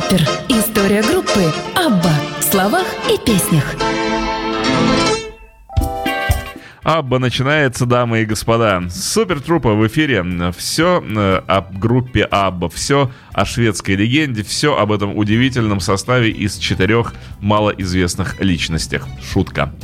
Супер. История группы Абба в словах и песнях. Абба начинается, дамы и господа. Супер трупа в эфире. Все э, о группе Абба, все о шведской легенде, все об этом удивительном составе из четырех малоизвестных личностях. Шутка.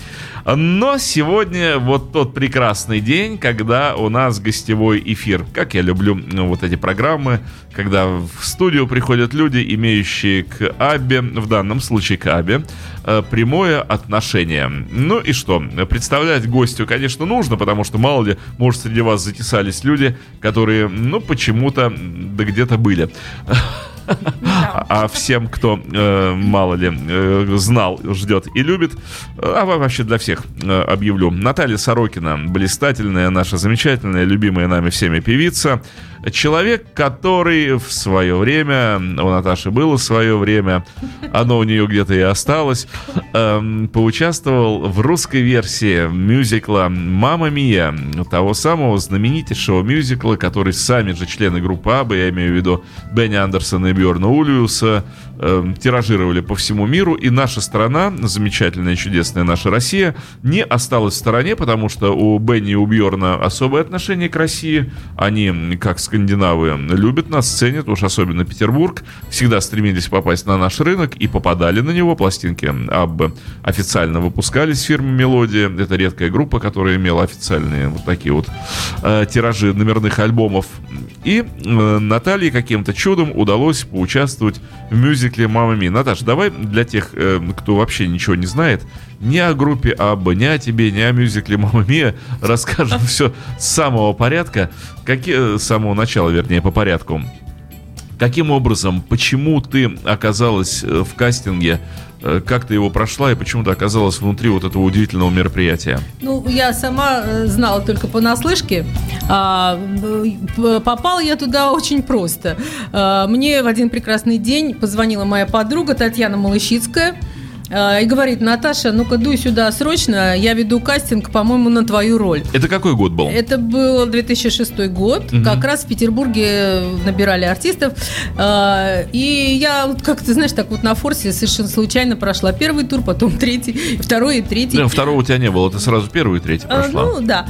Но сегодня вот тот прекрасный день, когда у нас гостевой эфир. Как я люблю ну, вот эти программы, когда в студию приходят люди, имеющие к Абе, в данном случае к Абе, э, прямое отношение. Ну и что? Представлять гостю, конечно, нужно, потому что, мало ли, может, среди вас затесались люди, которые, ну, почему-то, да где-то были. А всем, кто, э, мало ли, э, знал, ждет и любит, а вообще для всех э, объявлю. Наталья Сорокина, блистательная, наша замечательная, любимая нами всеми певица, человек, который в свое время, у Наташи было свое время, оно у нее где-то и осталось, эм, поучаствовал в русской версии мюзикла «Мама Мия», того самого знаменитейшего мюзикла, который сами же члены группы Аба, я имею в виду Бенни Андерсона и Бьорна Ульюса, э, тиражировали по всему миру, и наша страна, замечательная, чудесная наша Россия, не осталась в стороне, потому что у Бенни и у Бьорна особое отношение к России, они, как скандинавы, любят нас, ценят, уж особенно Петербург, всегда стремились попасть на наш рынок и попадали на него, пластинки АБ официально выпускались фирмы «Мелодия», это редкая группа, которая имела официальные вот такие вот э, тиражи номерных альбомов, и э, Наталье каким-то чудом удалось поучаствовать в мюзикле «Мама Ми». Наташа, давай для тех, э, кто вообще ничего не знает, ни о группе Абба, ни о тебе, ни о мюзикле «Мама Мия» расскажем все с самого порядка, какие, с самого начала, вернее, по порядку. Каким образом, почему ты оказалась э, в кастинге Э, как ты его прошла и почему ты оказалась внутри вот этого удивительного мероприятия? Ну, я сама э, знала только понаслышке. А, попал я туда очень просто. А, мне в один прекрасный день позвонила моя подруга Татьяна а, и говорит, Наташа, ну-ка дуй сюда срочно, я веду кастинг, по-моему, на твою роль. Это какой год был? Это был 2006 год, угу. как раз в Петербурге набирали артистов, а, и я, как ты знаешь, так вот на форсе совершенно случайно прошла первый тур, потом третий, второй и третий. Да, второго у тебя не было, ты сразу первый и третий а, прошла. Ну, да.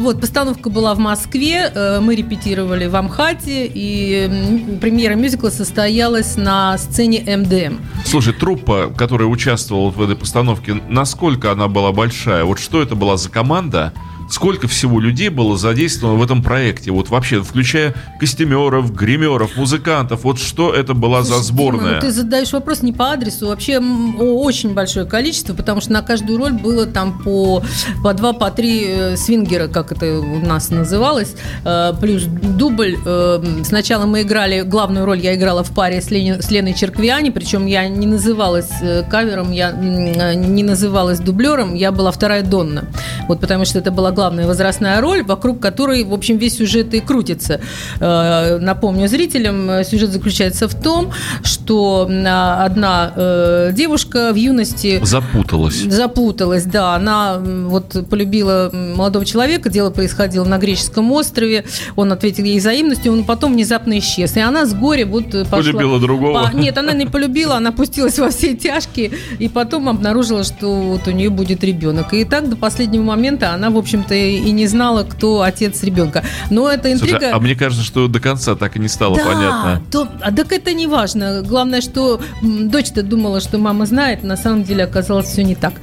Вот, постановка была в Москве, э, мы репетировали в Амхате, и премьера мюзикла состоялась на сцене МДМ. Слушай, труппа, которая участвовала участвовал в этой постановке, насколько она была большая? Вот что это была за команда? Сколько всего людей было задействовано в этом проекте? Вот вообще, включая костюмеров, гримеров, музыкантов, вот что это была Слушай, за сборная? Дима, ну ты задаешь вопрос не по адресу, вообще очень большое количество, потому что на каждую роль было там по, по два, по три э, свингера, как это у нас называлось, э, плюс дубль. Э, сначала мы играли, главную роль я играла в паре с, Лени, с Леной Черквиани, причем я не называлась кавером, я не называлась дублером, я была вторая Донна. Вот потому что это была главная возрастная роль, вокруг которой, в общем, весь сюжет и крутится. Э, напомню зрителям, э, сюжет заключается в том, что одна э, девушка в юности... Запуталась. Запуталась, да. Она вот полюбила молодого человека, дело происходило на греческом острове, он ответил ей взаимностью, он потом внезапно исчез. И она с горя вот пошла... Полюбила другого? По... Нет, она не полюбила, она пустилась во все тяжкие, и потом обнаружила, что вот у нее будет ребенок. И так до последнего момента она, в общем-то, и не знала, кто отец ребенка. Но это интрига... Слушай, а мне кажется, что до конца так и не стало да, понятно. То, а так это не важно. Главное, что дочь-то думала, что мама знает, на самом деле оказалось все не так.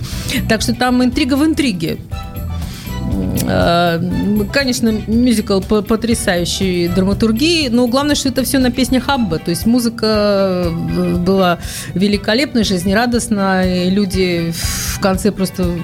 Так что там интрига в интриге. Э, конечно, мюзикл потрясающей драматургии, но главное, что это все на песнях Абба. То есть музыка э, была великолепная, жизнерадостная, и люди в конце просто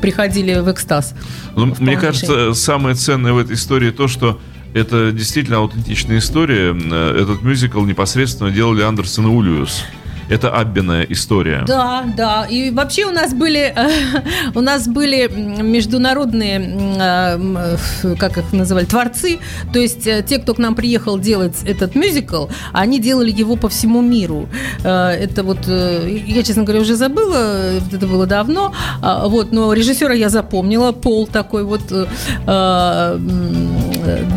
приходили в экстаз. Ну, мне кажется, самое ценное в этой истории то, что это действительно аутентичная история. Э, этот мюзикл непосредственно делали Андерсон и Улиус. Это Аббиная история. Да, да. И вообще у нас были, у нас были международные, э, как их называли, творцы. То есть э, те, кто к нам приехал делать этот мюзикл, они делали его по всему миру. Э, это вот, я, честно говоря, уже забыла, это было давно. А, вот, но режиссера я запомнила, Пол такой вот Э,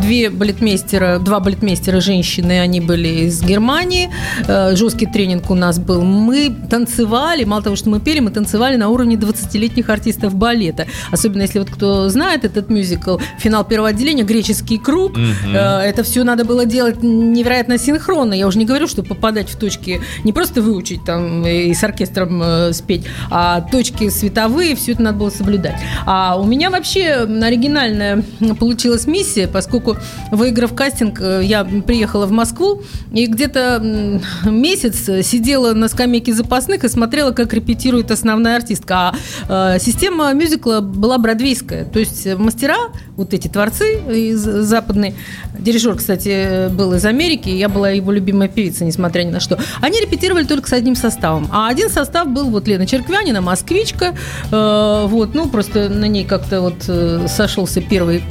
две балетмейстера, два балетмейстера женщины, они были из Германии. Э, жесткий тренинг у нас был. Мы танцевали, мало того, что мы пели, мы танцевали на уровне 20-летних артистов балета. Особенно если вот кто знает этот мюзикл, финал первого отделения, греческий круг. Угу. Это все надо было делать невероятно синхронно. Я уже не говорю, что попадать в точки, не просто выучить там и с оркестром спеть, а точки световые, все это надо было соблюдать. А у меня вообще оригинальная получилась миссия, поскольку, выиграв кастинг, э, я приехала в Москву и где-то месяц сидела на скамейке запасных и смотрела, как репетирует основная артистка. А э, система мюзикла была бродвейская. То есть мастера, вот эти творцы из западные, дирижер, кстати, был из Америки, я была его любимая певица, несмотря ни на что, они репетировали только с одним составом. А один состав был вот Лена Черквянина, москвичка, э, вот, ну, просто на ней как-то вот сошелся первый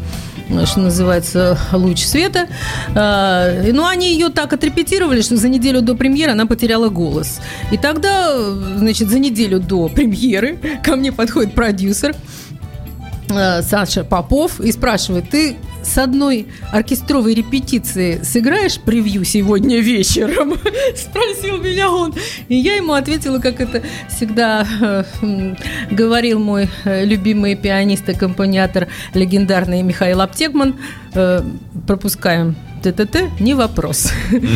что называется, луч света. А, ну, они ее так отрепетировали, что за неделю до премьеры она потеряла голос. И тогда, значит, за неделю до премьеры ко мне подходит продюсер Э, Саша Попов и спрашивает, ты с одной оркестровой репетиции сыграешь превью сегодня вечером? Спросил меня он. И я ему ответила, как это всегда э, говорил мой э, любимый пианист и компониатор легендарный Михаил Аптекман. Э, пропускаем ТТТ, не вопрос. Угу.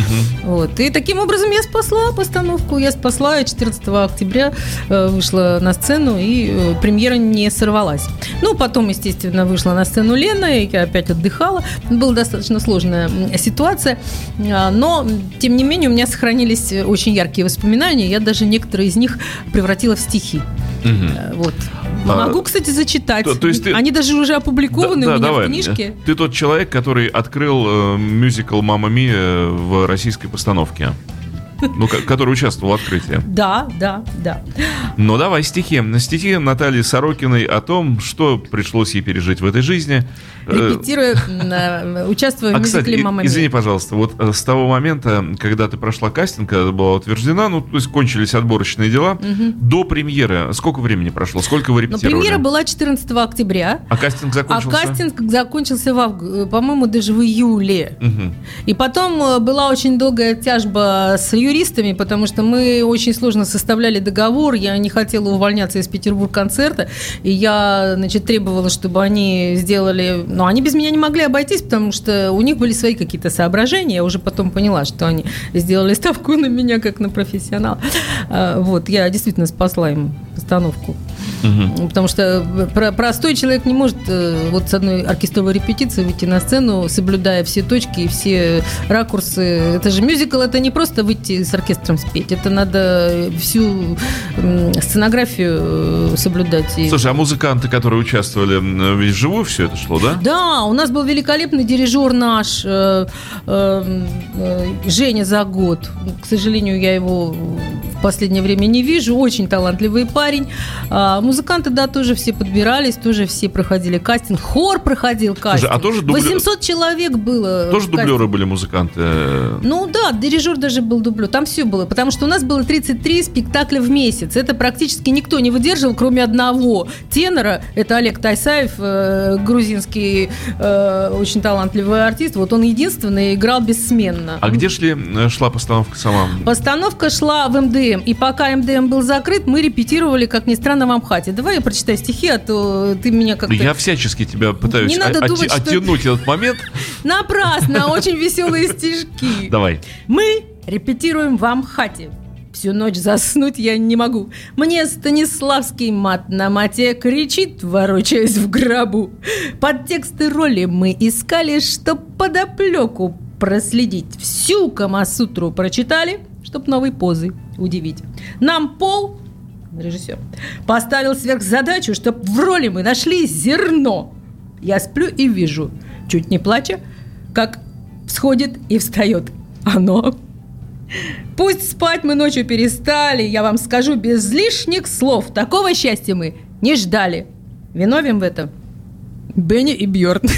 Вот. И таким образом я спасла постановку. Я спасла, 14 октября э, вышла на сцену, и э, премьера не сорвалась. Ну, потом, естественно, вышла на сцену Лена, и я опять отдыхала. Была достаточно сложная ситуация, а, но, тем не менее, у меня сохранились очень яркие воспоминания. Я даже некоторые из них превратила в стихи. Угу. Вот. А, Могу, кстати, зачитать. То, то есть ты... Они даже уже опубликованы да, у меня давай. в книжке. Ты тот человек, который открыл э, мюзикл «Мама Мия» в российской постановке. Ну, который участвовал в открытии. Да, да, да. Ну, давай стихи. Стихи Натальи Сорокиной о том, что пришлось ей пережить в этой жизни. Э, Репетируя, участвуя в а, мюзикле «Мама Мия». Извини, пожалуйста, вот э, с того момента, когда ты прошла кастинг, когда была утверждена, ну, то есть кончились отборочные дела, до премьеры сколько времени прошло? Сколько вы ну, репетировали? Премьера была 14 октября. А кастинг закончился? А кастинг закончился, в, э, по-моему, даже в июле. И потом была очень долгая тяжба с юристами, потому что мы очень сложно составляли договор. Я не хотела увольняться из Петербург концерта, и я, значит, требовала, чтобы они сделали... Но они без меня не могли обойтись, потому что у них были свои какие-то соображения. Я уже потом поняла, что они сделали ставку на меня как на профессионал. А, вот, я действительно спасла им постановку. Угу. Потому что простой человек не может э, вот с одной оркестровой репетиции выйти на сцену, соблюдая все точки и все ракурсы. Это же мюзикл, это не просто выйти с оркестром спеть, это надо всю сценографию э, соблюдать. Слушай, а музыканты, которые участвовали, ведь вживую все это шло, да? Да, у нас был великолепный дирижер наш, э, Женя за год. К сожалению, я его в последнее время не вижу. Очень талантливый парень. А, музыканты, да, тоже все подбирались, тоже все проходили кастинг. Хор проходил кастинг. Слушай, а тоже дублер... 800 человек было. Тоже дублеры были музыканты? Ну да, дирижер даже был дублер. Там все было. Потому что у нас было 33 спектакля в месяц. Это практически никто не выдерживал, кроме одного тенора. Это Олег Тайсаев, э, грузинский э, очень талантливый артист. Вот он единственный играл бессменно. А где шли, э, шла постановка сама? Постановка шла в МДМ. И пока МДМ был закрыт, мы репетировали, как ни странно, в Амхате. Давай я прочитаю стихи, а то ты меня как-то... Я всячески тебя пытаюсь Не надо думать, что... оттянуть этот момент. Напрасно, очень веселые стишки. Давай. Мы репетируем в Амхате. Всю ночь заснуть я не могу. Мне Станиславский мат на мате кричит, ворочаясь в гробу. Под тексты роли мы искали, чтоб подоплеку проследить. Всю Камасутру прочитали, чтоб новой позы удивить. Нам пол режиссер, поставил сверхзадачу, чтобы в роли мы нашли зерно. Я сплю и вижу, чуть не плача, как всходит и встает оно. Пусть спать мы ночью перестали, я вам скажу без лишних слов. Такого счастья мы не ждали. Виновен в этом Бенни и Бьорн.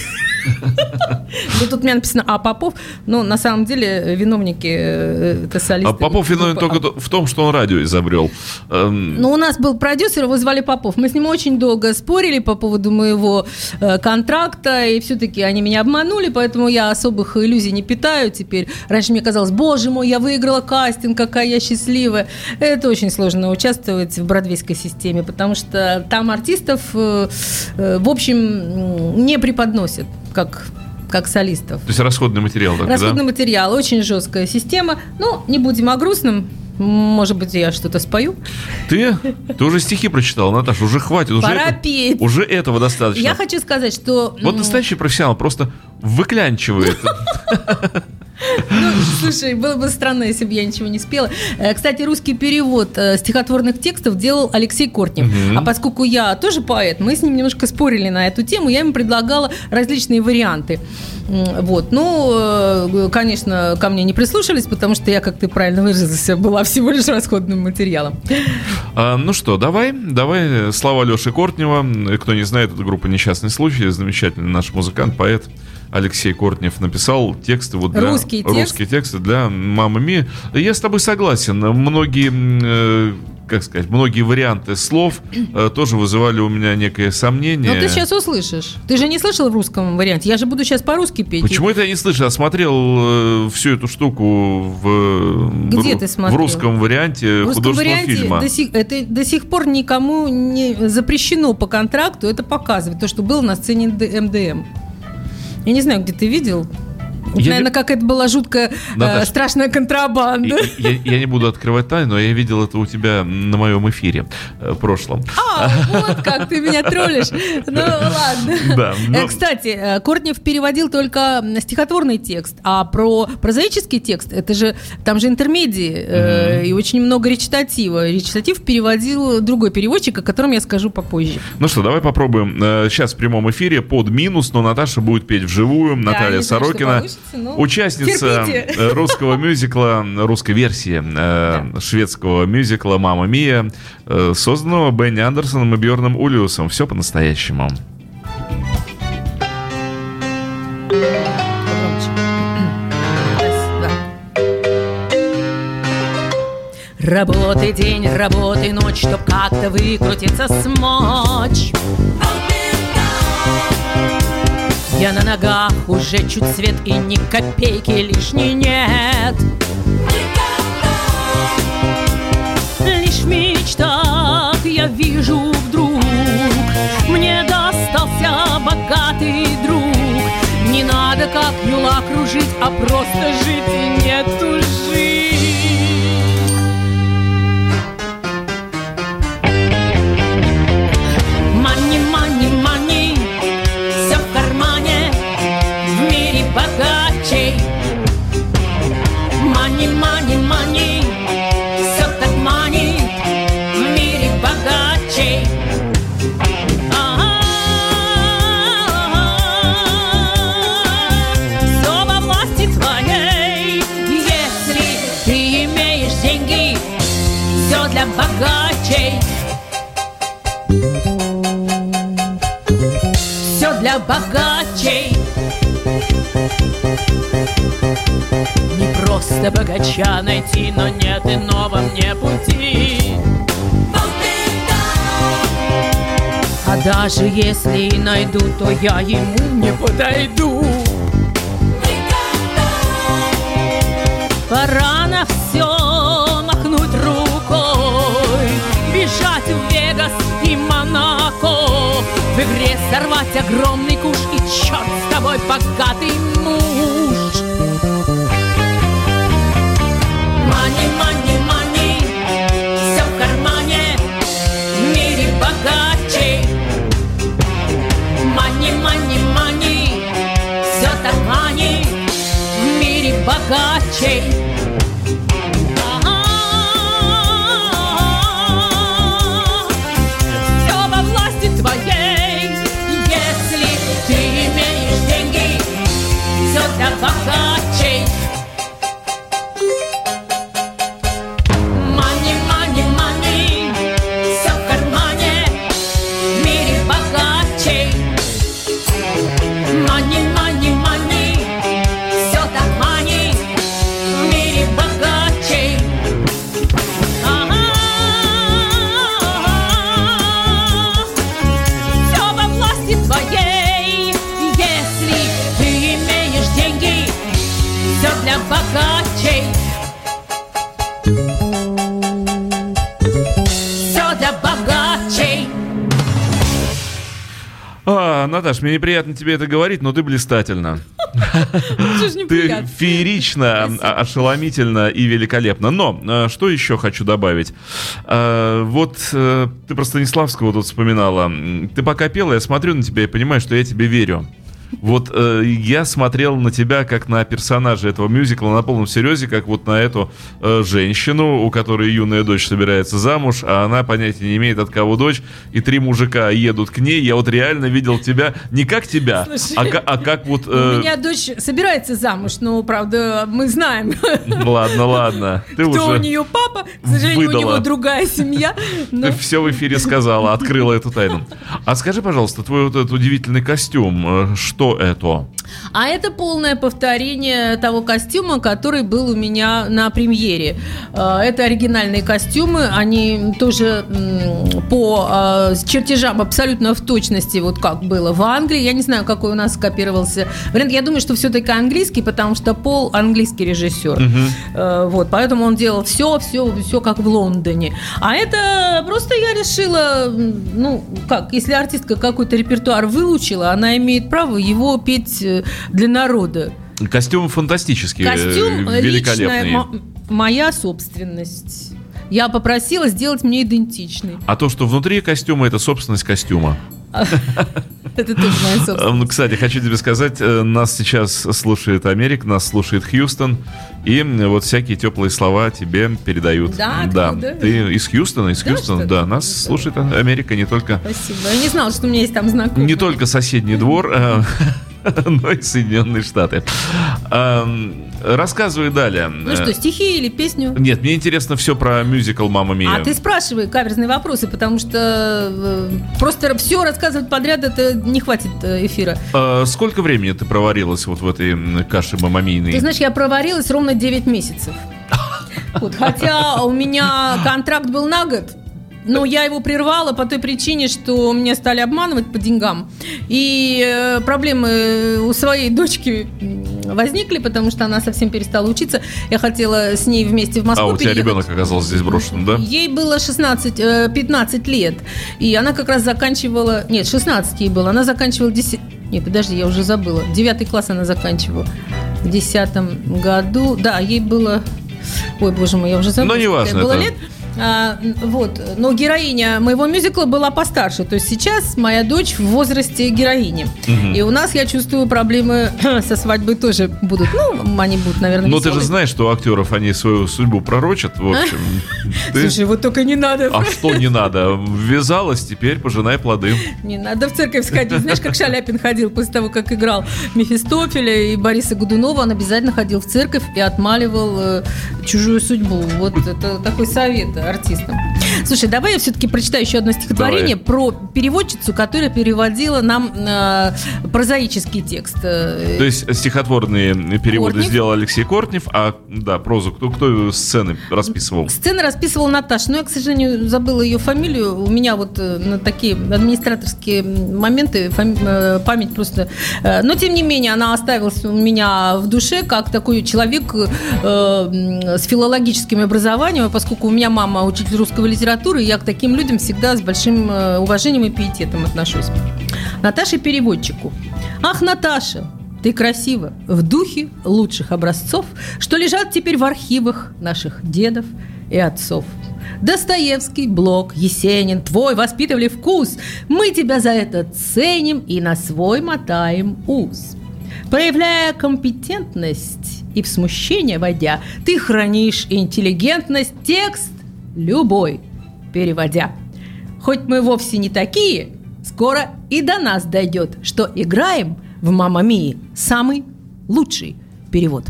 Ну, тут у меня написано «А Попов», но на самом деле виновники э, это солисты. А Попов виновен группы только в том, что он радио изобрел. Эм, Ну, у нас был продюсер, его звали Попов. Мы с ним очень долго спорили по поводу моего э, контракта, и все-таки они меня обманули, поэтому я особых иллюзий не питаю теперь. Раньше мне казалось, боже мой, я выиграла кастинг, какая я счастливая. Это очень сложно участвовать в бродвейской системе, потому что там артистов, э, в общем, не преподносят как как солистов. То есть расходный материал такой, Расходный да? материал, очень жесткая система. Ну, не будем о грустном. Может быть, я что-то спою. Ты? Ты уже стихи прочитал, Наташа, уже хватит. Уже, Пора это- петь. уже этого достаточно. Я хочу сказать, что... Вот настоящий профессионал просто выклянчивает. Ну, слушай, было бы странно, если бы я ничего не спела. Э, Кстати, русский перевод э, стихотворных текстов делал Алексей Кортнев. А поскольку я тоже поэт, мы с ним немножко спорили на эту тему. Я ему предлагала различные варианты. Вот. Ну, э, конечно, ко мне не прислушались, потому что я, как ты правильно выразился, была всего лишь расходным материалом. А, ну что, давай, давай слова Леши Кортнева. Кто не знает, это группа «Несчастный случай». Замечательный наш музыкант, поэт Алексей Кортнев написал тексты вот для... Русский текст? Русские тексты для «Мамы Ми». Я с тобой согласен. Многие, э, как сказать, многие варианты слов э, тоже вызывали у меня некое сомнение. Но ты сейчас услышишь. Ты же не слышал в русском варианте? Я же буду сейчас по-русски петь. Почему это я не слышал? Я смотрел э, всю эту штуку в, Где в- ты смотрел? в русском варианте В русском художественного варианте фильма. до сих, это до сих пор никому не запрещено по контракту это показывать, то, что было на сцене МДМ. Я не знаю, где ты видел. Я Наверное, не- как это была жуткая, э, Наташ, страшная контрабанда. Я, я- я не буду открывать тайну, но я видел это у тебя на моем эфире э, прошлом. А, вот как ты меня троллишь. Ну, ладно. Да, но- Э, Кстати, э, Кортнев переводил только стихотворный текст, а про прозаический текст, это же, там же интермедии э, и очень много речитатива. Речитатив переводил другой переводчик, о котором я скажу попозже. Ну что, давай попробуем. Э, Сейчас в прямом эфире под минус, но Наташа будет петь вживую. Наталья не знаю, получится, но участница терпите. э, русского мюзикла, русской версии э, шведского мюзикла «Мама Мия», э, созданного Бенни Андерсоном и Бьорном Улиусом. Все по-настоящему. Работай день, работай ночь, чтоб как-то выкрутиться смочь. Я на ногах уже чуть свет и ни копейки лишней нет. Лишь в я вижу вдруг Мне достался богатый друг Не надо как юла кружить, а просто жить и не Не просто богача найти, но нет иного мне пути. А даже если и найду, то я ему не подойду. Пора на все махнуть рукой, бежать в Вегас и Монако, в игре сорвать огромный куш и черт с тобой богатый Наташ, мне неприятно тебе это говорить, но ты блистательна. Что ж Ты феерично, Спасибо. а- ошеломительно и великолепно. Но э, что еще хочу добавить? Э, Вот э, ты про Станиславского тут вспоминала. Ты пока пела, я смотрю на тебя и понимаю, что я тебе верю. Вот э, я смотрел на тебя как на персонажа этого мюзикла на полном серьезе, как вот на эту э, женщину, у которой юная дочь собирается замуж, а она понятия не имеет, от кого дочь, и три мужика едут к ней. Я вот реально видел тебя не как тебя, Слушай, а, а как вот... У э, меня дочь собирается замуж, но, правда, мы знаем, Ладно, ладно. Ты кто у уже нее папа. К сожалению, у выдала. него другая семья. но- ты все в эфире сказала, открыла эту тайну. А скажи, пожалуйста, твой вот этот удивительный костюм, э, что это? А это полное повторение того костюма, который был у меня на премьере. Э, Это оригинальные костюмы, они тоже по э, чертежам абсолютно в точности, вот как было в Англии. Я не знаю, какой у нас скопировался вариант. Я думаю, что все-таки английский, потому что Пол английский режиссер. Э, Вот, поэтому он делал все, все, все как в Лондоне. А это просто я решила, ну, как, если артистка какой-то репертуар выучила, она имеет право его петь э, для народа. Костюм фантастический, э, Костюм э, личная моя собственность. Я попросила сделать мне идентичный. А то, что внутри костюма, это собственность костюма. Это тоже моя собственность. ну, Кстати, хочу тебе сказать, нас сейчас слушает Америка, нас слушает Хьюстон, и вот всякие теплые слова тебе передают. Да, да. откуда? Ты из Хьюстона, из Да, Хьюстона, да, нас Ну, слушает Америка не только Спасибо. Я не знала, что у меня есть там знакомые. Не только соседний двор, э, но и Соединенные Штаты. Рассказывай далее. Ну что, стихи или песню? Нет, мне интересно все про мюзикл «Мама Мия». А ты спрашивай каверзные вопросы, потому что э, просто все рассказывать подряд это не хватит э, эфира. Э, Сколько времени ты проварилась вот в этой каше мамамийной? Ты знаешь, я проварилась ровно 9 месяцев. Вот, хотя у меня контракт был на год, но я его прервала по той причине, что меня стали обманывать по деньгам. И э, проблемы у своей дочки возникли, потому что она совсем перестала учиться. Я хотела с ней вместе в а, Москву у тебя переехать. ребенок оказался здесь брошен, да? Ей было 16, э, 15 лет. И она как раз заканчивала... Нет, 16 ей было. Она заканчивала 10... Нет, подожди, я уже забыла. Девятый класс она заканчивала. В десятом году. Да, ей было... Ой, боже мой, я уже забыла. Ну, неважно было это. лет. А, вот, но героиня моего мюзикла была постарше. То есть сейчас моя дочь в возрасте героини. И у нас, я чувствую, проблемы со свадьбой тоже будут. Ну, они будут, наверное, Но ты же веселые. знаешь, что у актеров они свою судьбу пророчат, в общем. Ты- Слушай, вот только не надо. А что не надо? Ввязалась, теперь пожинай плоды. Не надо в церковь сходить. Знаешь, как Шаляпин ходил после того, как играл Мефистофеля и Бориса Годунова, он обязательно ходил в церковь и отмаливал э, чужую судьбу. Вот это такой совет артистам. Слушай, давай я все-таки прочитаю еще одно стихотворение про переводчицу, которая переводила нам э, прозаический текст. Э, То есть стихотворные переводы Кортнев. сделал Алексей Кортнев, а да, прозу кто, кто сцены расписывал? Сцены расписывала Наташа, но я, к сожалению, забыла ее фамилию. У меня вот э, на такие администраторские моменты фами- э, память просто... Но, тем не менее, она оставилась у меня в душе как такой человек э, с филологическим образованием, поскольку у меня мама учитель русской литературы, и я к таким людям всегда с большим э, уважением и пиететом отношусь. Наташе переводчику. Ах, Наташа, ты красива, в духе лучших образцов, что лежат теперь в архивах наших дедов и отцов. Достоевский, Блок, Есенин, твой воспитывали вкус. Мы тебя за это ценим и на свой мотаем уз. Проявляя компетентность и в смущение войдя, ты хранишь интеллигентность, текст любой переводя. Хоть мы вовсе не такие, скоро и до нас дойдет, что играем в «Мамма Мии» самый лучший перевод.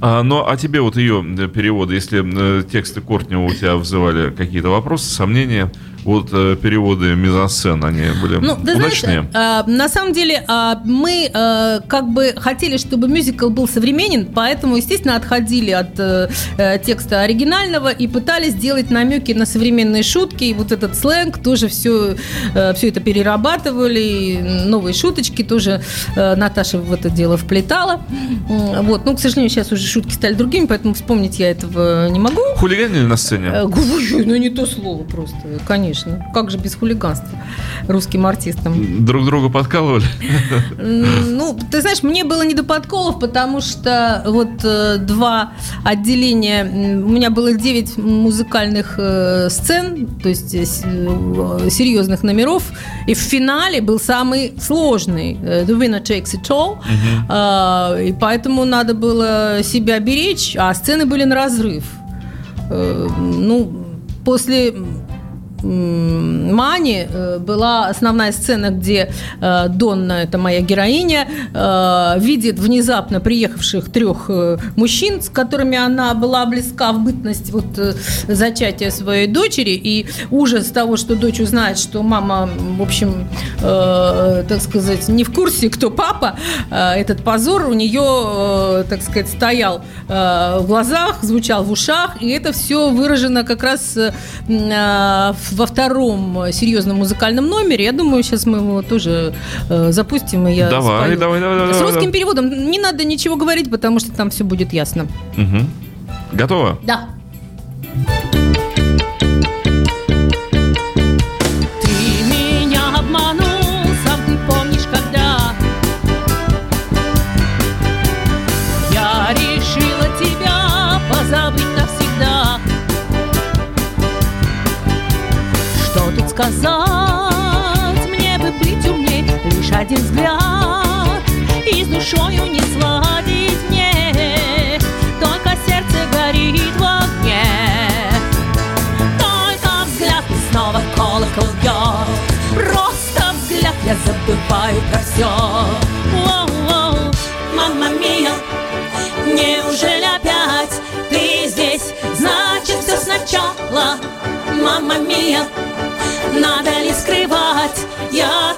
А, ну, а тебе вот ее э, переводы, если э, тексты Кортнева у тебя вызывали какие-то вопросы, сомнения, вот э, переводы мизансцен, они были Ну, ты удачные? знаешь, э, на самом деле э, мы э, как бы хотели, чтобы мюзикл был современен, поэтому, естественно, отходили от э, э, текста оригинального и пытались сделать намеки на современные шутки. И вот этот сленг тоже все, все это перерабатывали. И новые шуточки тоже Наташа в это дело вплетала. Вот. Ну, к сожалению, сейчас уже шутки стали другими, поэтому вспомнить я этого не могу. Хулиганили на сцене? Ну, не то слово просто, конечно. Как же без хулиганства русским артистам? Друг друга подкалывали? Ну, ты знаешь, мне было не до подколов, потому что вот э, два отделения, у меня было 9 музыкальных э, сцен, то есть э, серьезных номеров, и в финале был самый сложный, The Winner Takes It All, А, и поэтому надо было себя беречь, а сцены были на разрыв. Ну, после Мани э, была основная сцена, где э, Донна, это моя героиня, э, видит внезапно приехавших трех мужчин, с которыми она была близка в бытность вот, зачатия своей дочери, и ужас того, что дочь узнает, что мама, в общем, так сказать, не в курсе, кто папа, этот позор у нее, так сказать, стоял в глазах, звучал в ушах, и это все выражено как раз э, во втором серьезном музыкальном номере. Я думаю, сейчас мы его тоже э, запустим, и я Давай, спою. давай, давай, давай, С давай. русским переводом не надо ничего говорить, потому что там все будет ясно. Мгм. Готово? Да. Сказать, мне бы быть умней Лишь один взгляд и с душою не сладить мне. Только сердце горит в огне. Только взгляд и снова колокол бьет. Просто взгляд, я забываю про все Мама мия, неужели опять ты здесь? Значит, все сначала, мама мия Надо ли скрывать, я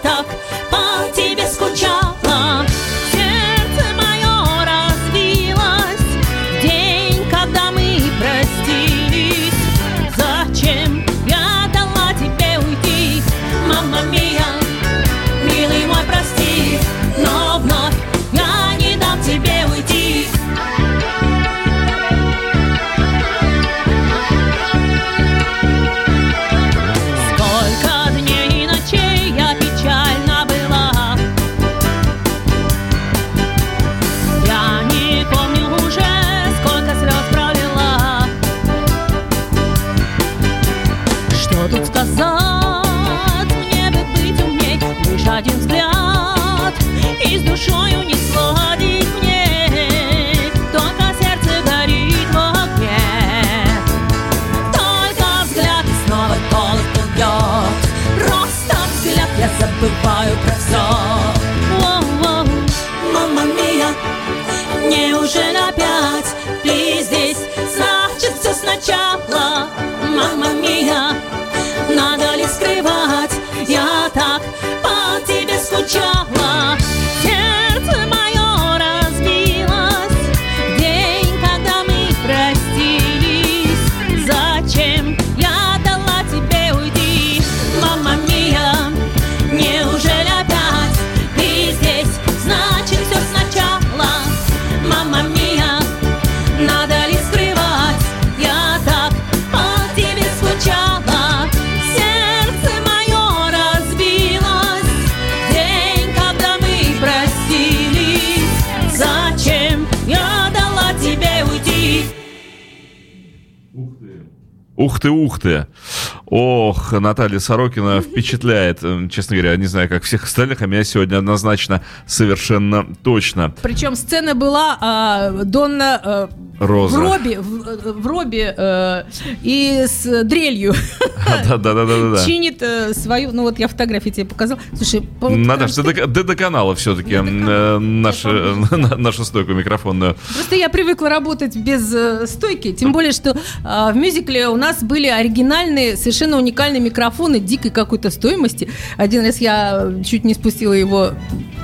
Ох, Наталья Сорокина впечатляет. Честно говоря, не знаю, как всех остальных, а меня сегодня однозначно совершенно точно. Причем сцена была, а, Донна а, Роза. в робе, в, в робе э, и с дрелью Да-да-да-да-да. чинит э, свою, ну вот я фотографии тебе показал. Слушай, ты там до, ты до канала все-таки До канала. нашу, стойку микрофонную. Просто я привыкла работать без э, стойки, тем более, что а, в мюзикле у нас были оригинальные, совершенно уникальные микрофоны дикой какой-то стоимости. Один раз я чуть не спустила его,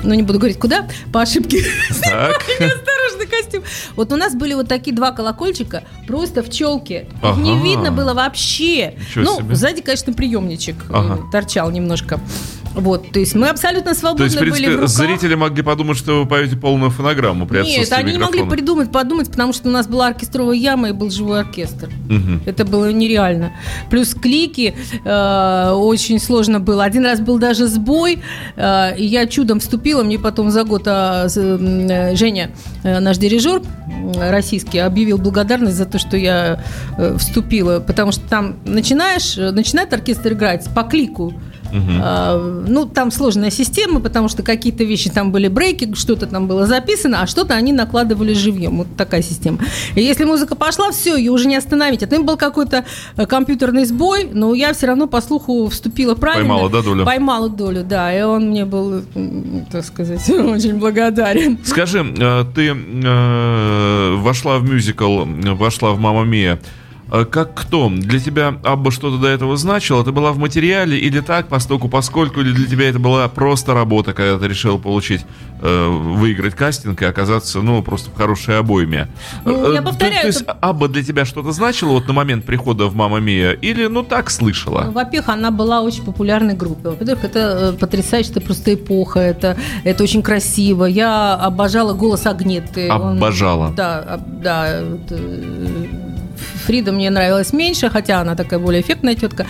ну не буду говорить куда, по ошибке. Так. Осторожный костюм. Вот у нас были вот такие два колокольчика, просто в челке. Их не Ага. видно было вообще. Ничего ну, себе. сзади, конечно, приемничек э, Ага. торчал немножко. Вот, то есть мы абсолютно То свободны есть, в были в принципе, зрители могли подумать, что вы поете полную фонограмму при Нет, они не могли микрофона. придумать, подумать, потому что у нас была оркестровая яма и был живой оркестр. Мгм. Это было нереально. Плюс клики э, очень сложно было. Один раз был даже сбой, э, и я чудом вступила. Мне потом за год а, э, Женя, э, наш дирижер российский, объявил благодарность за то, что я э, вступила, потому что там начинаешь, э, начинает оркестр играть по клику. А, Ну, там сложная система, потому что какие-то вещи там были брейки, что-то там было записано, а что-то они накладывали живьем. Вот такая система. И если музыка пошла, все, ее уже не остановить. А там был какой-то э, компьютерный сбой, но я все равно по слуху вступила правильно. Поймала, да, долю? Поймала долю, да. И он мне был, так сказать, очень благодарен. Скажи, э, ты э, вошла в мюзикл, вошла в «Мамма Мия». Э, Как кто? Для тебя Абба что-то до этого значило? Ты была в материале или так, постоку поскольку, или для тебя это была просто работа, когда ты решил получить, э, выиграть кастинг и оказаться, ну, просто в хорошей обойме? Ну, Э, я повторяю, То, то есть это- Абба для тебя что-то значило вот на момент прихода в «Мамма Мия» или, ну, так слышала? Ну, Во-первых, она была очень популярной группой. Во-первых, это э, потрясающе, это просто эпоха, это, это очень красиво. Я обожала голос Агнеты. Он- Обожала. да, об- да. вот, э, Фрида мне нравилась меньше, хотя она такая более эффектная тетка.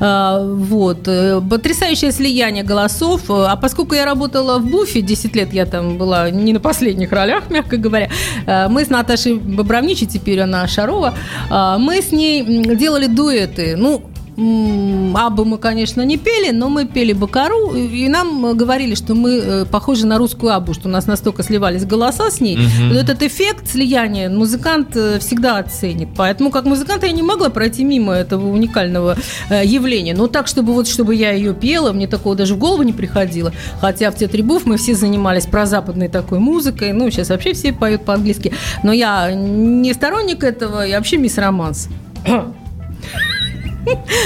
А, Вот. э, Потрясающее слияние голосов. А поскольку я работала в Буфе, 10 лет я там была не на последних ролях, мягко говоря, э, мы с Наташей Бобровничей, теперь она Шарова, а, мы с ней делали дуэты. Ну, Аббу мы, конечно, не пели, но мы пели Бакару, и и нам говорили, что мы э, похожи на русскую Аббу, что у нас настолько сливались голоса с ней. Мгм. Вот этот эффект слияния музыкант э, всегда оценит. Поэтому как музыкант я не могла пройти мимо этого уникального э, явления. Но так, чтобы вот чтобы я ее пела, мне такого даже в голову не приходило. Хотя в Театре Буф мы все занимались прозападной такой музыкой. Ну, сейчас вообще все поют по-английски. Но я не сторонник этого, я вообще мисс романс.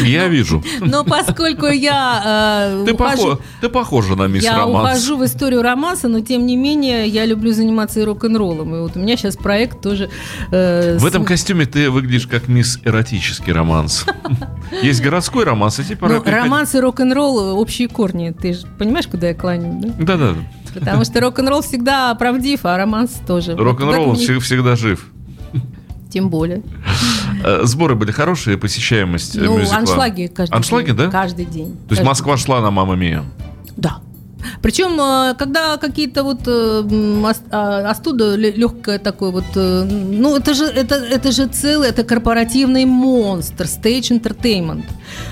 Я вижу. Но поскольку я э, Ты, ухожу- похо- ты похожа на мисс я Романс. ухожу в историю романса, но тем не менее я люблю заниматься и рок-н-роллом. И вот у меня сейчас проект тоже... э, В с- этом костюме ты выглядишь как мисс эротический романс. Есть городской романс, а теперь... Ну, романс и рок-н-ролл – общие корни. Ты же понимаешь, куда я кланяю, да? Да-да. Потому что рок-н-ролл всегда правдив, а романс тоже. Рок-н-ролл всегда жив. Тем более. Э, Сборы были хорошие, посещаемость э, Ну, мюзикла? аншлаги каждый Аншлаги, день. да? Каждый день. То есть Москва шла на «Мамма Мия». Да. Причем, э, когда какие-то вот а, остуда легкое такое вот, ну это же это это же целый, это корпоративный монстр, stage entertainment.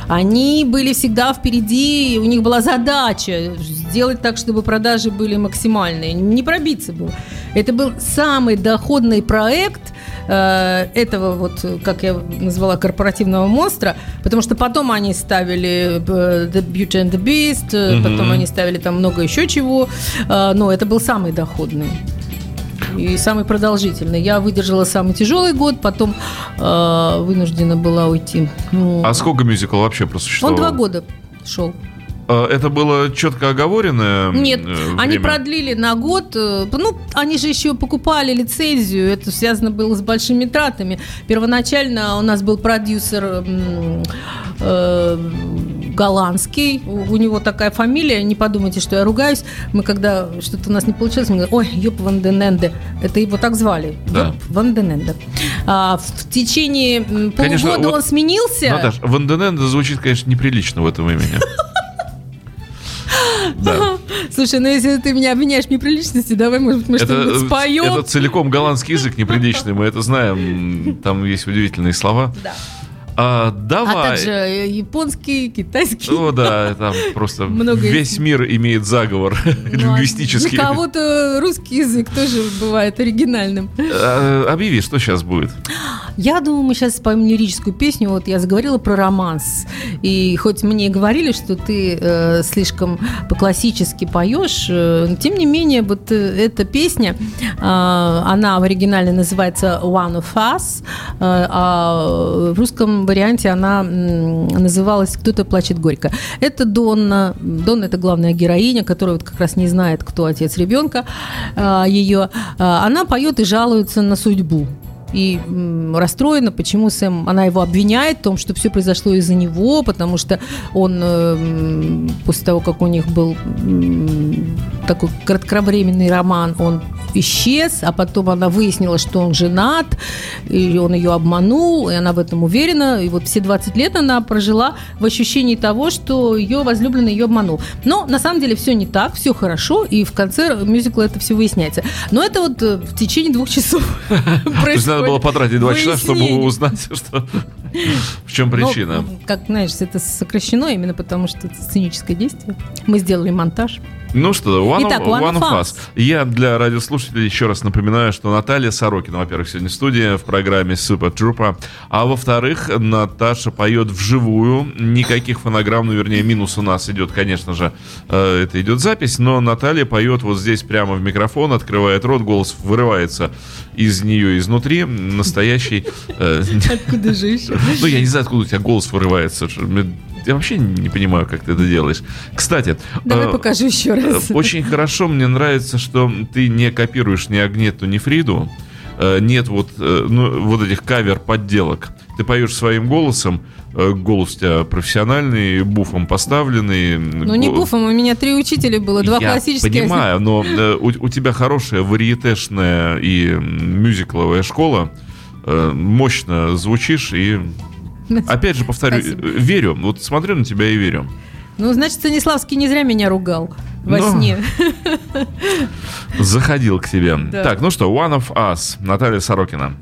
Они были всегда впереди, у них была задача сделать так, чтобы продажи были максимальные, не пробиться было. Это был самый доходный проект э, этого вот, как я назвала, корпоративного монстра, потому что потом они ставили э, The Beauty and the Beast, Мгм. потом они ставили там много еще чего, э, но это был самый доходный. И самый продолжительный. Я выдержала самый тяжелый год, потом э, вынуждена была уйти. Ну, А сколько мюзикл вообще он просуществовал? два года шел. Э, Это было четко оговоренное Нет, э, они время? продлили на год. э, Ну, они же еще покупали лицензию. Это связано было с большими тратами. Первоначально у нас был продюсер э, голландский. У у него такая фамилия. Не подумайте, что я ругаюсь. Мы когда что-то у нас не получилось, мы говорим, ой, Йоп Ван Ден Энде. Это его так звали. Да. Йоп Ван Ден Энде. А, в, течение м, Конечно, полугода вот- он сменился. Наташ, Вандененда звучит, конечно, неприлично в этом имени. Да. Слушай, ну если ты меня обвиняешь в неприличности, давай, может, мы Это, что-нибудь споем. это целиком голландский язык неприличный, мы это знаем. Там есть удивительные слова. Да. А, А давай. также э, японский, китайский. О, да, там просто Много весь мир имеет заговор Ну, а лингвистический. Для кого-то русский язык тоже бывает оригинальным. А, Объяви, что сейчас будет. Я думаю, мы сейчас споем лирическую песню. Вот я заговорила про романс. И хоть мне и говорили, что ты э, слишком по-классически поешь, э, но тем не менее, вот э, эта песня, э, она в оригинале называется One of Us, э, а в русском варианте она называлась «Кто-то плачет горько». Это Донна. Донна – это главная героиня, которая вот как раз не знает, кто отец ребенка э, ее. Э, Она поет и жалуется на судьбу и расстроена, почему Сэм, она его обвиняет в том, что все произошло из-за него, потому что он э, после того, как у них был такой кратковременный роман, он исчез, а потом она выяснила, что он женат, и он ее обманул, и она в этом уверена, и вот все 20 лет она прожила в ощущении того, что ее возлюбленный ее обманул. Но на самом деле все не так, все хорошо, и в конце мюзикла это все выясняется. Но это вот э, в течение двух часов То есть надо было потратить два часа, чтобы узнать, что в чем причина. Ну, как знаешь, это сокращено именно потому, что это сценическое действие. Мы сделали монтаж. Ну что, One, Итак, One one of of Us. Us. Я для радиослушателей еще раз напоминаю, что Наталья Сорокина, во-первых, сегодня в студии в программе Super Trooper, а во-вторых, Наташа поет вживую, никаких фонограмм, ну, вернее, минус у нас идет, конечно же, э, это идет запись, но Наталья поет вот здесь прямо в микрофон, открывает рот, голос вырывается из нее изнутри, настоящий... э, Откуда же еще? ну, я не знаю, откуда у тебя голос вырывается. Я вообще не понимаю, как ты это делаешь. Кстати, Давай э, покажу еще э, раз. очень хорошо, мне нравится, что ты не копируешь ни Агнету, ни Фриду. Э, Нет вот, э, ну, вот этих кавер-подделок. Ты поешь своим голосом, голос у тебя профессиональный, буфом поставленный. Ну, не буфом, у меня три учителя было, два я классических. понимаю, но у, у тебя хорошая вариетешная и мюзикловая школа. Мощно звучишь и Опять же, повторю, Спасибо. э, верю. Вот смотрю на тебя и верю. Ну, значит, Станиславский не зря меня ругал во Ну. сне. Заходил к тебе. Да. Так, ну что, One of Us, Наталья Сорокина.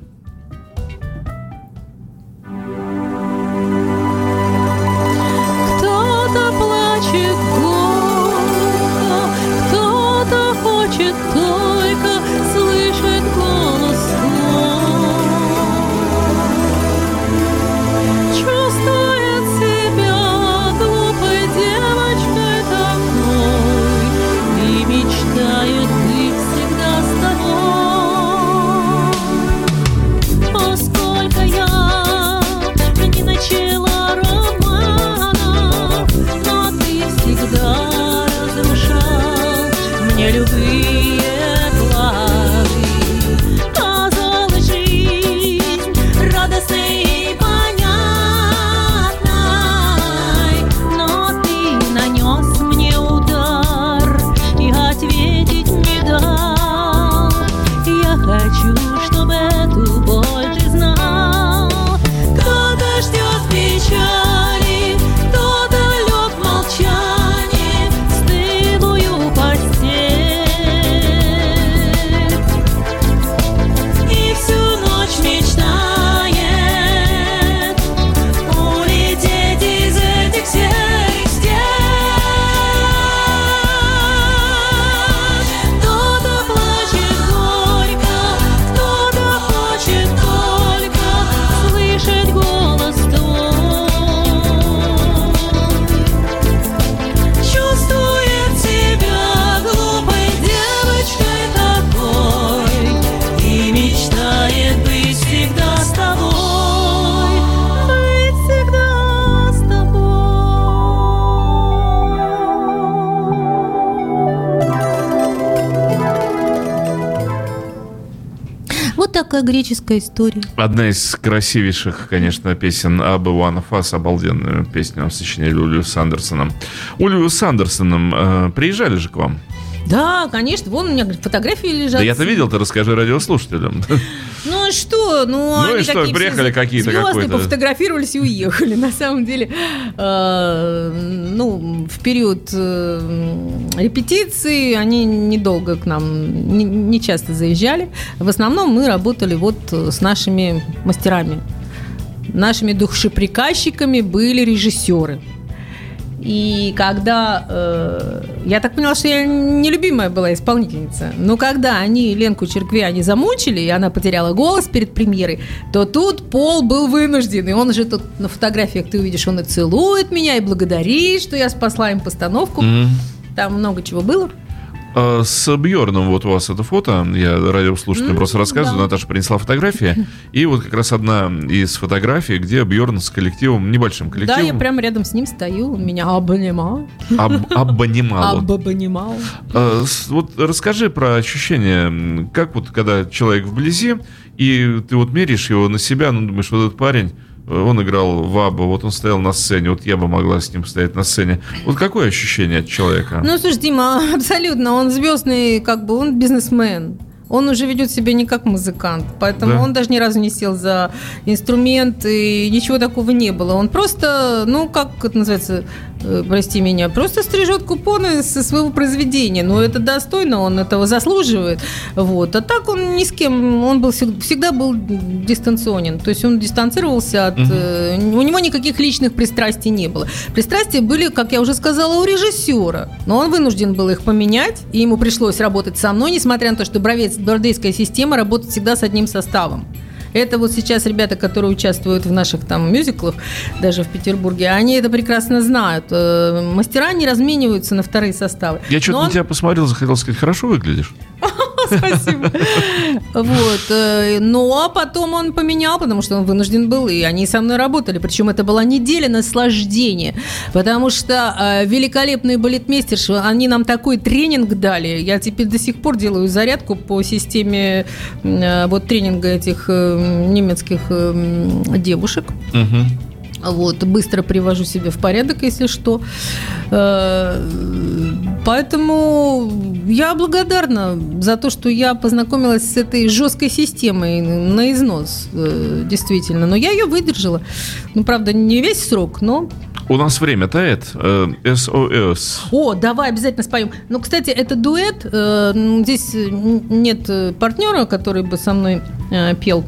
Греческая история. Одна из красивейших, конечно, песен об of Us. Обалденную песню сочинили Улью с Андерсоном. Улью с Андерсоном э, приезжали же к вам. Да, конечно, вон у меня фотографии лежат. Да я-то видел, ты расскажи радиослушателям. Ну и что? Ну, Ну и они что, такие приехали какие-то, звезды, пофотографировались и уехали. На самом деле, э, ну, в период э, репетиции они недолго к нам, не, не часто заезжали. В основном мы работали вот с нашими мастерами. Нашими душеприказчиками были режиссеры. И когда э, я так поняла, что я нелюбимая была исполнительница, но когда они Ленку Черкви они замучили, и она потеряла голос перед премьерой, то тут Пол был вынужден, и он же тут на фотографиях ты увидишь, он и целует меня, и благодарит, что я спасла им постановку. Mm-hmm. Там много чего было. А, с Бьорном вот у вас это фото, я радиослушателям mm, просто рассказываю, да. Наташа принесла фотографии, и вот как раз одна из фотографий, где Бьорн с коллективом, небольшим коллективом. Да, я прямо рядом с ним стою, меня обнимал. Об, обнимал. Обнимал. А, вот расскажи про ощущения, как вот когда человек вблизи, и ты вот меряешь его на себя, ну думаешь, вот этот парень он играл в Абба, вот он стоял на сцене, вот я бы могла с ним стоять на сцене. Вот какое ощущение от человека? Ну, слушай, Дима, абсолютно, он звездный, как бы, он бизнесмен он уже ведет себя не как музыкант, поэтому да. он даже ни разу не сел за инструмент, и ничего такого не было. Он просто, ну, как это называется, прости меня, просто стрижет купоны со своего произведения. Но это достойно, он этого заслуживает. Вот. А так он ни с кем, он был всегда был дистанционен. То есть он дистанцировался от... Угу. у него никаких личных пристрастий не было. Пристрастия были, как я уже сказала, у режиссера. Но он вынужден был их поменять, и ему пришлось работать со мной, несмотря на то, что Бровец бордейская система работает всегда с одним составом. Это вот сейчас ребята, которые участвуют в наших там мюзиклах, даже в Петербурге, они это прекрасно знают. Э, мастера не размениваются на вторые составы. Я что-то на тебя посмотрел, захотел сказать, хорошо выглядишь. Спасибо. Вот. Э, а потом он поменял, потому что он вынужден был, и они со мной работали. Причем это была неделя наслаждения, потому что э, великолепные балетмейстерши, они нам такой тренинг дали. Я теперь до сих пор делаю зарядку по системе э, вот тренинга этих немецких девушек. Угу. Вот, быстро привожу себя в порядок, если что. Э, поэтому я благодарна за то, что я познакомилась с этой жесткой системой на износ, э, действительно. Но я ее выдержала. Ну, правда, не весь срок, но у нас время тает. СОС. Э, О, давай обязательно споем. Ну, кстати, это дуэт. Здесь нет партнера, который бы со мной пел.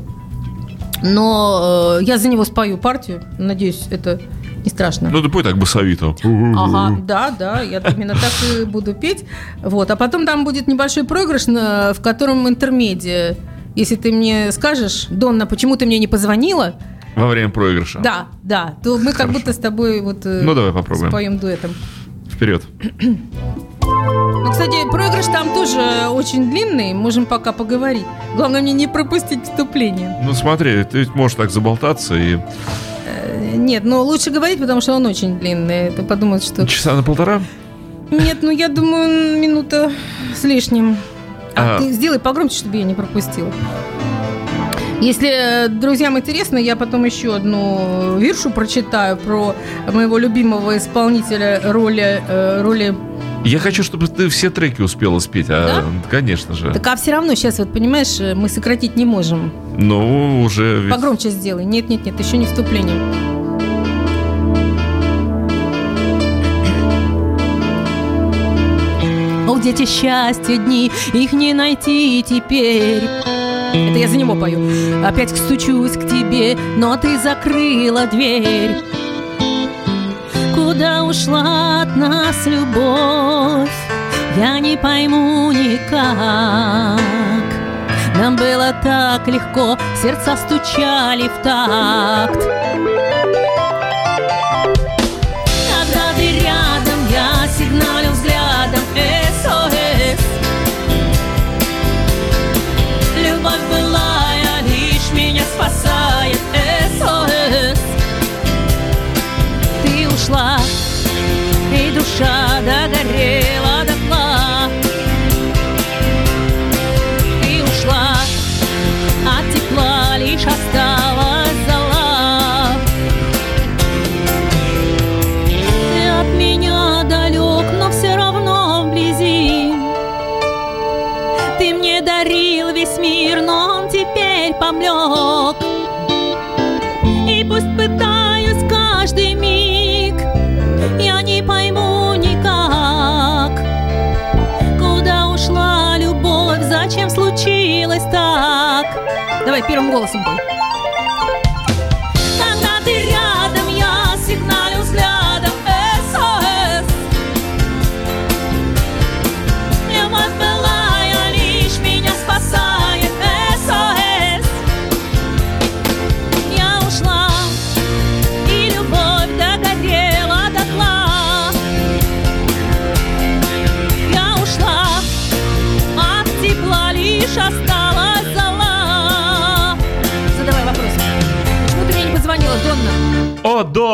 Но э, я за него спою партию. Надеюсь, это не страшно. Ну, ты пой так басовито. Ага, да, да, я именно так и буду петь. Вот, а потом там будет небольшой проигрыш, в котором интермедия. Если ты мне скажешь, Донна, почему ты мне не позвонила? Во время проигрыша. Да, да, то мы Хорошо. как будто с тобой вот э, ну, давай попробуем. споем дуэтом. Вперед. Ну, кстати, проигрыш там тоже очень длинный, можем пока поговорить. Главное мне не пропустить вступление. Ну смотри, ты ведь можешь так заболтаться и... Э, нет, ну лучше говорить, потому что он очень длинный. Ты подумаешь, что... Часа на полтора? Нет, ну я думаю, минута с лишним. А, а... ты сделай погромче, чтобы я не пропустила. Если друзьям интересно, я потом еще одну виршу прочитаю про моего любимого исполнителя роли, э, роли я хочу, чтобы ты все треки успела спеть, а, да? конечно же. Так а все равно сейчас, вот понимаешь, мы сократить не можем. Ну, уже... Ведь... Погромче сделай. Нет, нет, нет, еще не вступление. О, дети счастья дни, их не найти теперь. Это я за него пою. Опять стучусь к тебе, но ты закрыла дверь. Куда ушла от нас любовь, я не пойму никак. Нам было так легко, сердца стучали в такт. Случилось так. Давай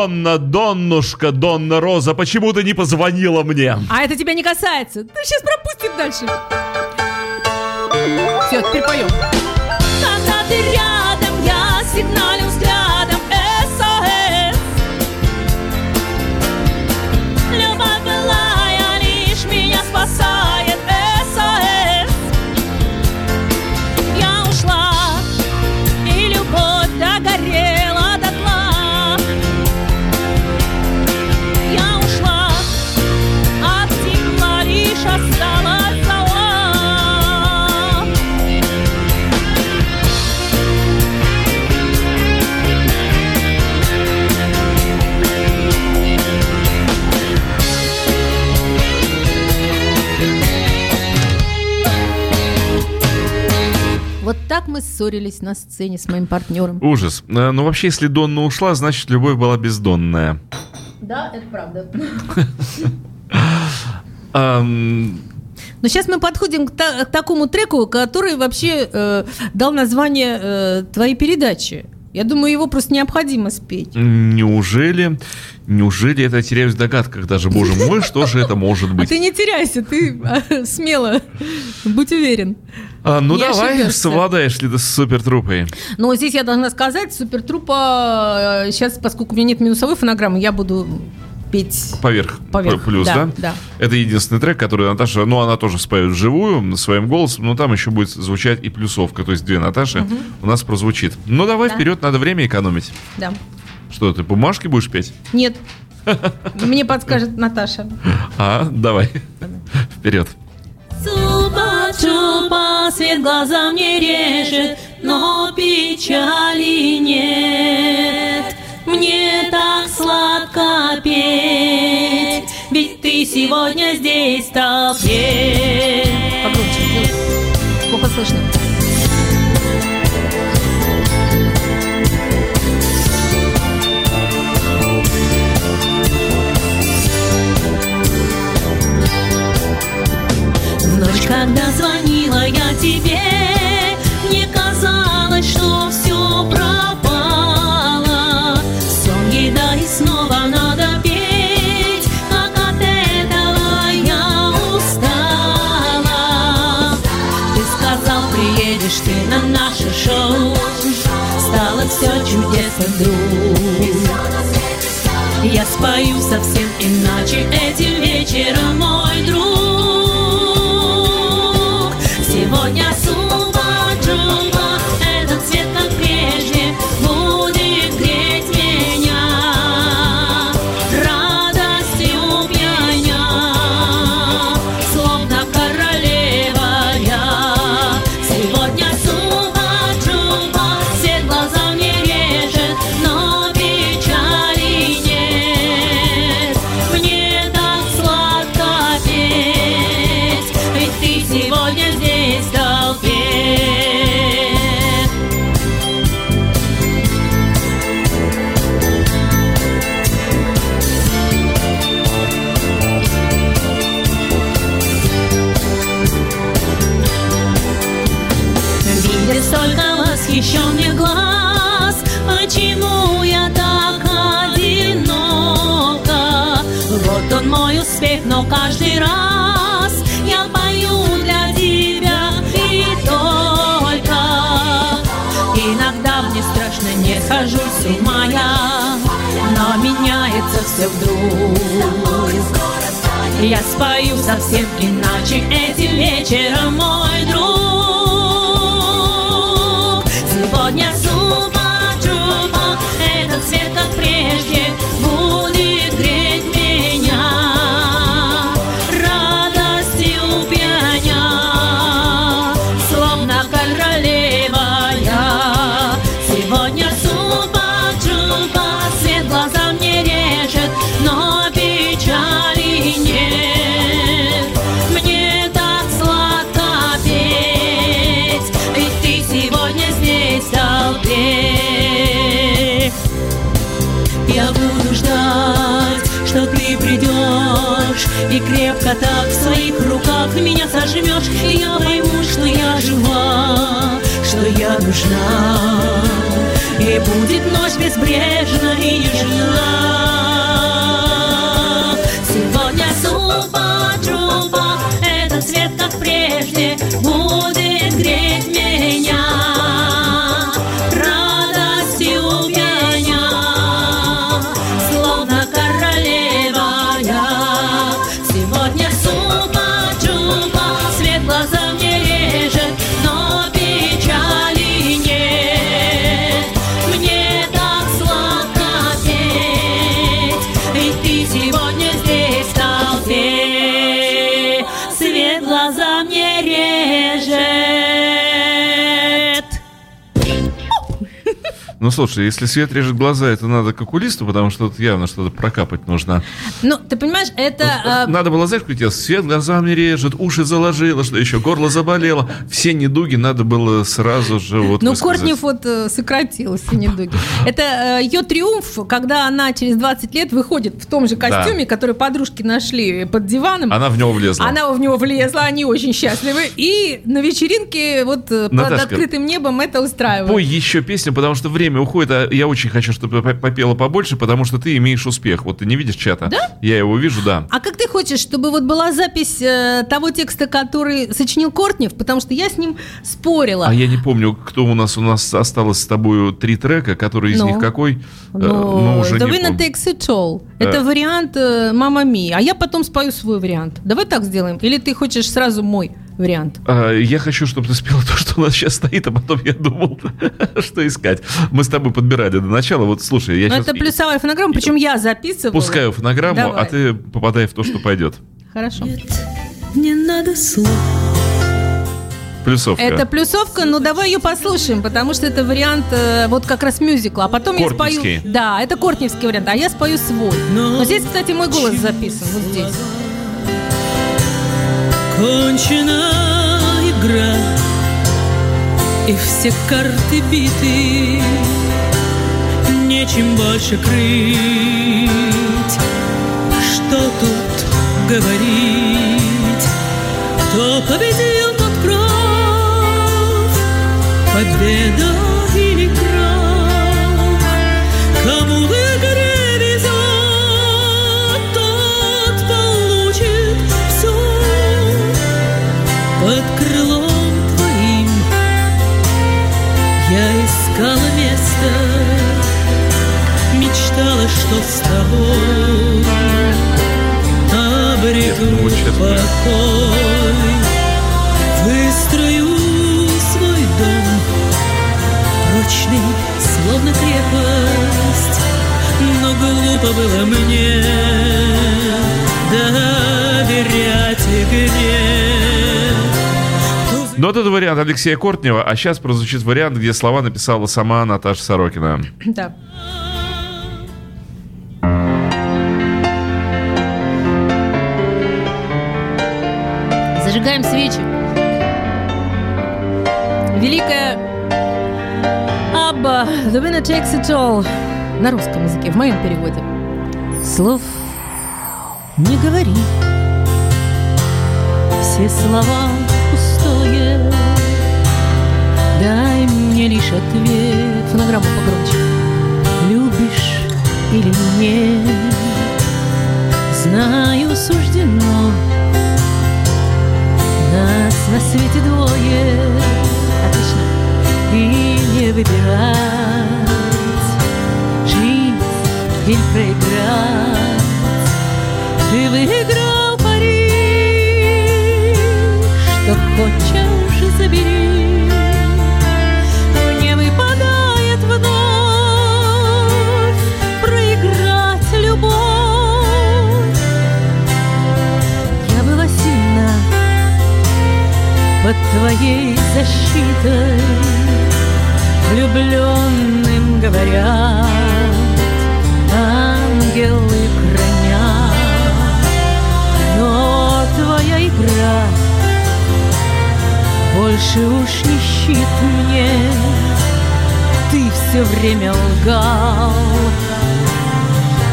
Донна, Доннушка, Донна Роза, почему ты не позвонила мне? А это тебя не касается. Ты сейчас пропустим дальше. Все, теперь поем. Когда ты рядом, я сигналю так мы ссорились на сцене с моим партнером. Ужас. Э, Ну, вообще, если Донна ушла, значит, любовь была бездонная. Да, это правда. Но сейчас мы подходим к, та- к такому треку, который вообще э, дал название э, твоей передачи. Я думаю, его просто необходимо спеть. неужели, неужели это я теряюсь в догадках даже, боже мой, что же это может А быть? ты не теряйся, ты а, смело, будь уверен. А, ну не давай, ошибешься. совладаешь ли ты с супертрупой? Но здесь я должна сказать, супертрупа, э, сейчас, поскольку у меня нет минусовой фонограммы, я буду петь Поверх, Поверх, плюс, да, да? да. Это единственный трек, который Наташа, ну, она тоже споет вживую своим голосом, но там еще будет звучать и плюсовка, то есть две Наташи у нас прозвучит. Ну, давай Да. вперед, надо время экономить. Да. Что, ты бумажки будешь петь? Нет. Мне подскажет Наташа. А, давай. Вперед. Чупа-чупа, свет глазам не режет, но печали нет. Мне так сладко петь, ведь ты сегодня здесь стал петь. Погромче. Плохо слышно. Схожу с ума я, но меняется все вдруг. Я спою совсем иначе этим вечером, мой друг. И крепко так в своих руках меня сожмешь И я пойму, что я жива, что я нужна. И будет ночь безбрежна и нежна Ну, слушай, если свет режет глаза, это надо к окулисту, потому что тут явно что-то прокапать нужно. Ну, ты понимаешь, это... а, Надо было, знаешь, как я свет глаза мне режет, уши заложило, что еще, горло заболело. Все недуги надо было сразу же вот Ну. Кортнев вот э, сократил все недуги. Это ее триумф, когда она через 20 лет выходит в том же костюме, который подружки нашли под диваном. Она в него влезла. Она в него влезла, они очень счастливы. И на вечеринке вот э, под открытым небом это устраивает. Пой еще песню, потому что время уходит, а я очень хочу, чтобы ты попела побольше, потому что ты имеешь успех. Вот ты не видишь чата? Да? Я его вижу, да. А как ты хочешь, чтобы вот была запись э, того текста, который сочинил Кортнев? Потому что я с ним спорила. А я не помню, кто у нас. У нас осталось с тобой три трека, который из Ну. них какой. Э, Но ну, уже The не Winner помню. Takes It All. Это Да. вариант э, Мама Ми. А я потом спою свой вариант. Давай так сделаем. Или ты хочешь сразу мой вариант? А, Я хочу, чтобы ты спела то, что у нас сейчас стоит, а потом я думал, что искать. Мы с тобой подбирали до начала. Вот слушай, я Ну, сейчас это плюсовая фонограмма, причем я записывала. пускаю фонограмму, Давай. а ты попадай в то, что пойдет. Хорошо. Не надо слов Плюсовка. Это плюсовка, ну давай ее послушаем, потому что это вариант э, вот как раз мюзикла. А потом я спою... Да, это кортневский вариант, а я спою свой. Но Но здесь, кстати, мой голос записан, вот здесь. Кончена игра И все карты биты. Нечем больше крыть Что тут говорить. Кто победил, тот прав. Победа что с тобой. Обрету ну покой. Выстрою свой дом. Прочный, словно крепость. Но глупо было мне Доверять игре. Ну, вот это вариант Алексея Кортнева, а сейчас прозвучит вариант, где слова написала сама Наташа Сорокина. Да. Зажигаем свечи. Великая Абба, The Winner Takes It All. На русском языке, в моем переводе. Слов не говори. Все слова пустое. Дай мне лишь ответ. Фонограмму погромче. Любишь или нет? Знаю, суждено На свете двое. Отлично. И не выбирать. Жить или проиграть. Ты выиграл пари Что хочешь, твоей защитой, влюбленным говорят, ангелы хранят, но твоя игра больше уж не щит мне, все время лгал,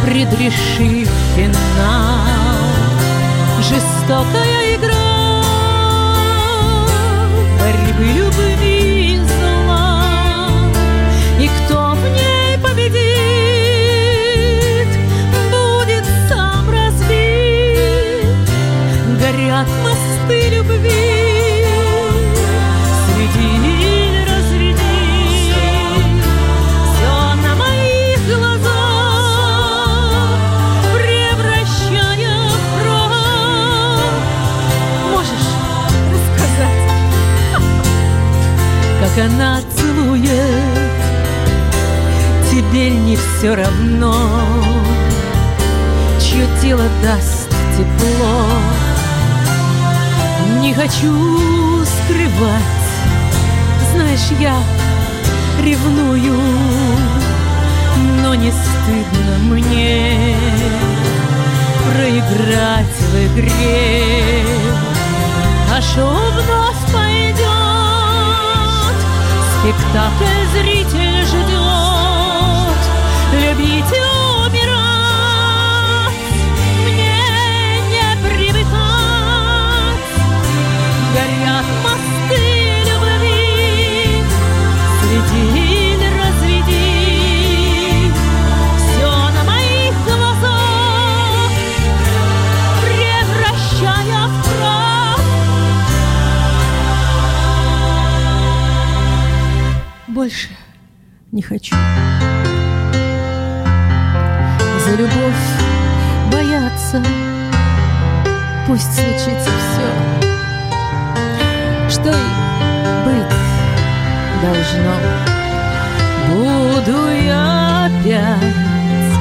предрешив финал. Жестокая игра борьбы любви как она целует, тебе не все равно, чье тело даст тепло. Не хочу скрывать, знаешь, я ревную, но не стыдно мне проиграть в игре. А Ik dacht, Больше не хочу. За любовь бояться, пусть случится все, что и быть должно. Буду я опять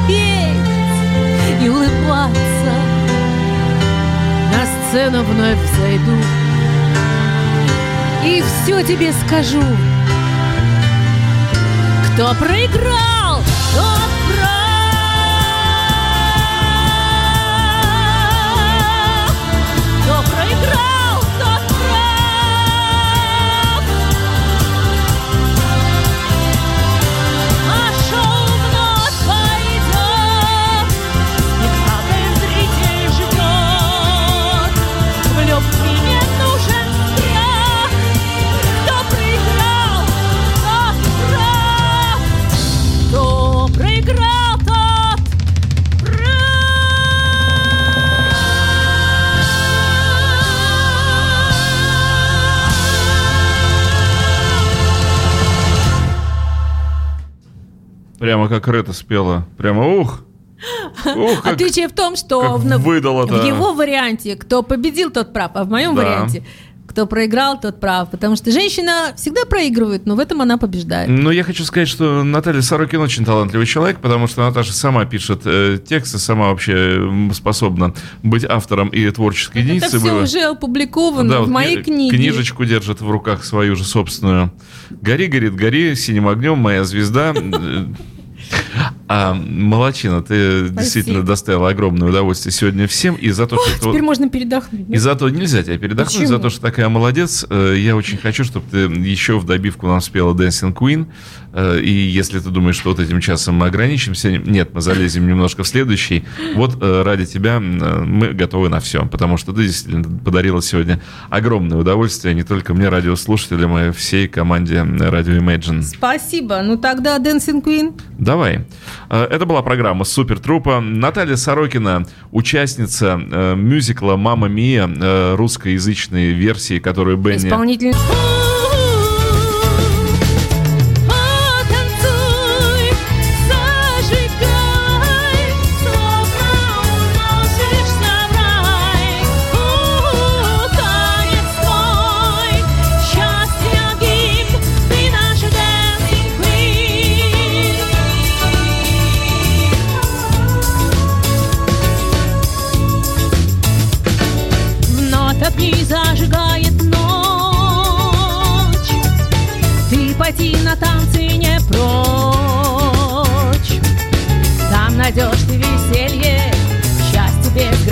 петь и улыбаться, на сцену вновь зайду и все тебе скажу. Кто проиграл, Прямо как Рета спела. Прямо ух! Ух, как, Отличие в том, что в, в его варианте кто победил, тот прав, а в моем Да. варианте кто проиграл, тот прав. Потому что женщина всегда проигрывает, но в этом она побеждает. Но я хочу сказать, что Наталья Сорокин очень талантливый человек, потому что Наташа сама пишет э, тексты, сама вообще способна быть автором и творческой Это единицы. все было. уже опубликовано Да, в вот моей кни- книге. Книжечку держит в руках свою же собственную. Гори, горит, гори, синим огнем, моя звезда. А, молодчина, ты действительно доставила огромное удовольствие сегодня всем. И за то, что ты- Теперь можно передохнуть. и за то нельзя тебя передохнуть, Почему? за то, что такая молодец. Э, Я очень хочу, чтобы ты еще в добивку нам спела Dancing Queen. Э, И если ты думаешь, что вот этим часом мы ограничимся, нет, мы залезем немножко в следующий. Вот э, ради тебя э, мы готовы на все, потому что ты действительно подарила сегодня огромное удовольствие не только мне, радиослушателям, а и всей команде Radio Imagine. Спасибо. Ну тогда Dancing Queen. Давай. Это была программа Супер Трупа. Наталья Сорокина, участница мюзикла Мама Мия, русскоязычной версии, которую Бенни... Исполнитель.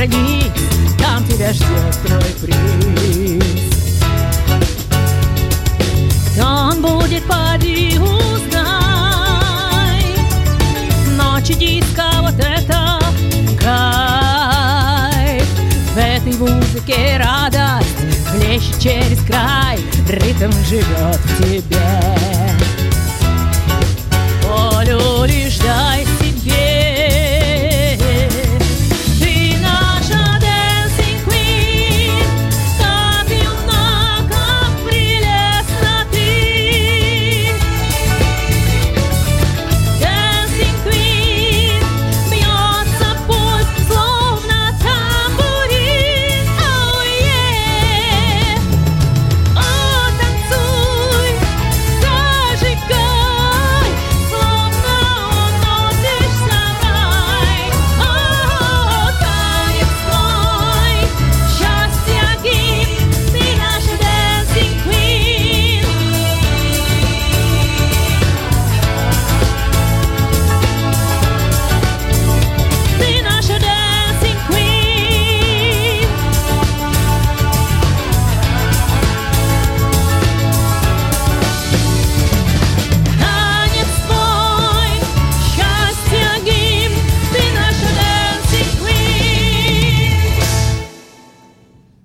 границ, там тебя ждет твой приз. Он будет поди узнай, ночи диска вот это кайф. В этой музыке радость хлещет через край, ритм живет в тебе. Полю лишь дай